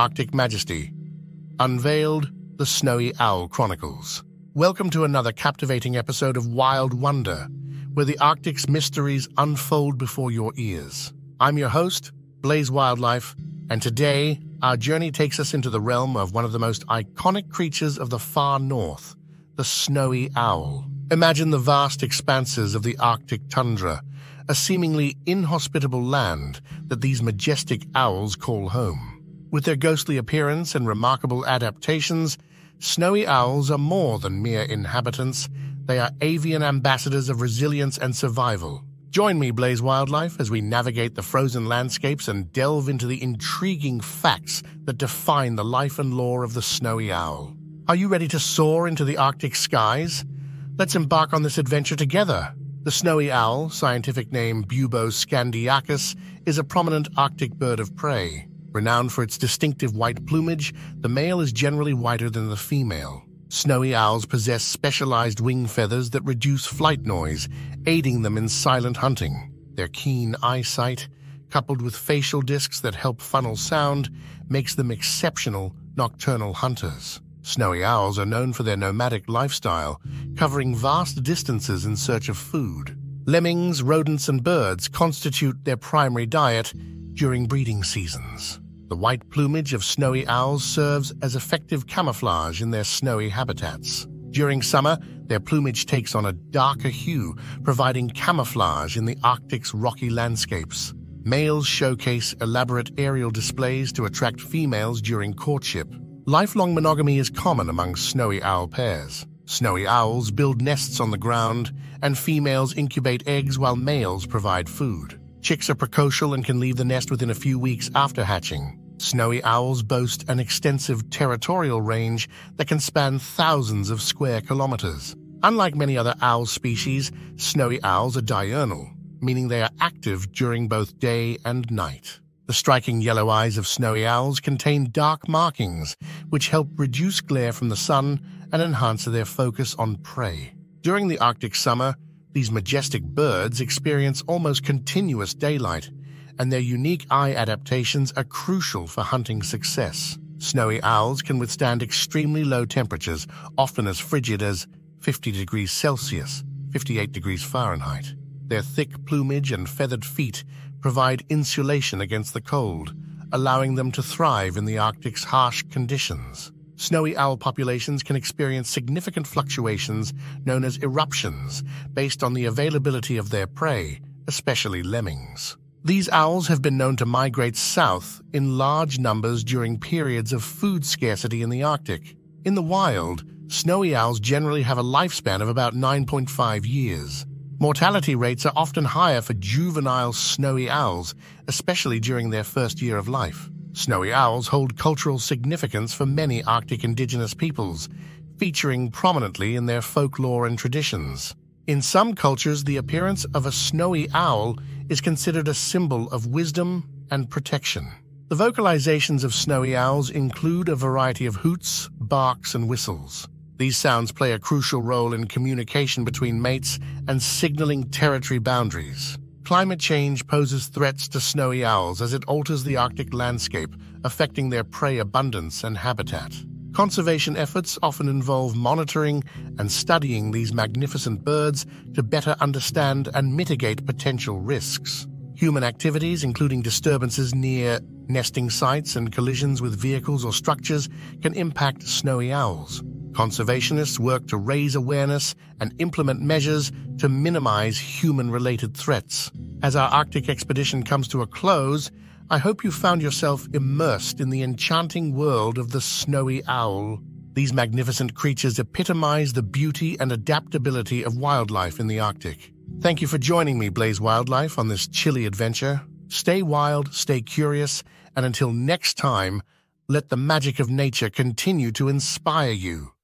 Arctic Majesty. Unveiled, The Snowy Owl Chronicles. Welcome to another captivating episode of Wild Wonder, where the Arctic's mysteries unfold before your ears. I'm your host, Blaze Wildlife, and today our journey takes us into the realm of one of the most iconic creatures of the far north, the snowy owl. Imagine the vast expanses of the Arctic tundra, a seemingly inhospitable land that these majestic owls call home. With their ghostly appearance and remarkable adaptations, snowy owls are more than mere inhabitants, they are avian ambassadors of resilience and survival. Join me, Blaze Wildlife, as we navigate the frozen landscapes and delve into the intriguing facts that define the life and lore of the snowy owl. Are you ready to soar into the Arctic skies? Let's embark on this adventure together. The snowy owl, scientific name Bubo scandiacus, is a prominent Arctic bird of prey. Renowned for its distinctive white plumage, the male is generally whiter than the female. Snowy owls possess specialized wing feathers that reduce flight noise, aiding them in silent hunting. Their keen eyesight, coupled with facial discs that help funnel sound, makes them exceptional nocturnal hunters. Snowy owls are known for their nomadic lifestyle, covering vast distances in search of food. Lemmings, rodents, and birds constitute their primary diet during breeding seasons. The white plumage of snowy owls serves as effective camouflage in their snowy habitats. During summer, their plumage takes on a darker hue, providing camouflage in the Arctic's rocky landscapes. Males showcase elaborate aerial displays to attract females during courtship. Lifelong monogamy is common among snowy owl pairs. Snowy owls build nests on the ground, and females incubate eggs while males provide food. Chicks are precocial and can leave the nest within a few weeks after hatching. Snowy owls boast an extensive territorial range that can span thousands of square kilometers. Unlike many other owl species, snowy owls are diurnal, meaning they are active during both day and night. The striking yellow eyes of snowy owls contain dark markings, which help reduce glare from the sun and enhance their focus on prey. During the Arctic summer, these majestic birds experience almost continuous daylight, and their unique eye adaptations are crucial for hunting success. Snowy owls can withstand extremely low temperatures, often as frigid as 50 degrees Celsius, 58 degrees Fahrenheit. Their thick plumage and feathered feet provide insulation against the cold, allowing them to thrive in the Arctic's harsh conditions. Snowy owl populations can experience significant fluctuations known as eruptions based on the availability of their prey, especially lemmings. These owls have been known to migrate south in large numbers during periods of food scarcity in the Arctic. In the wild, snowy owls generally have a lifespan of about 9.5 years. Mortality rates are often higher for juvenile snowy owls, especially during their first year of life. Snowy owls hold cultural significance for many Arctic indigenous peoples, featuring prominently in their folklore and traditions. In some cultures, the appearance of a snowy owl is considered a symbol of wisdom and protection. The vocalizations of snowy owls include a variety of hoots, barks, and whistles. These sounds play a crucial role in communication between mates and signaling territory boundaries. Climate change poses threats to snowy owls as it alters the Arctic landscape, affecting their prey abundance and habitat. Conservation efforts often involve monitoring and studying these magnificent birds to better understand and mitigate potential risks. Human activities, including disturbances near nesting sites and collisions with vehicles or structures, can impact snowy owls. Conservationists work to raise awareness and implement measures to minimize human related threats. As our Arctic expedition comes to a close, I hope you found yourself immersed in the enchanting world of the snowy owl. These magnificent creatures epitomize the beauty and adaptability of wildlife in the Arctic. Thank you for joining me, Blaze Wildlife, on this chilly adventure. Stay wild, stay curious, and until next time, let the magic of nature continue to inspire you.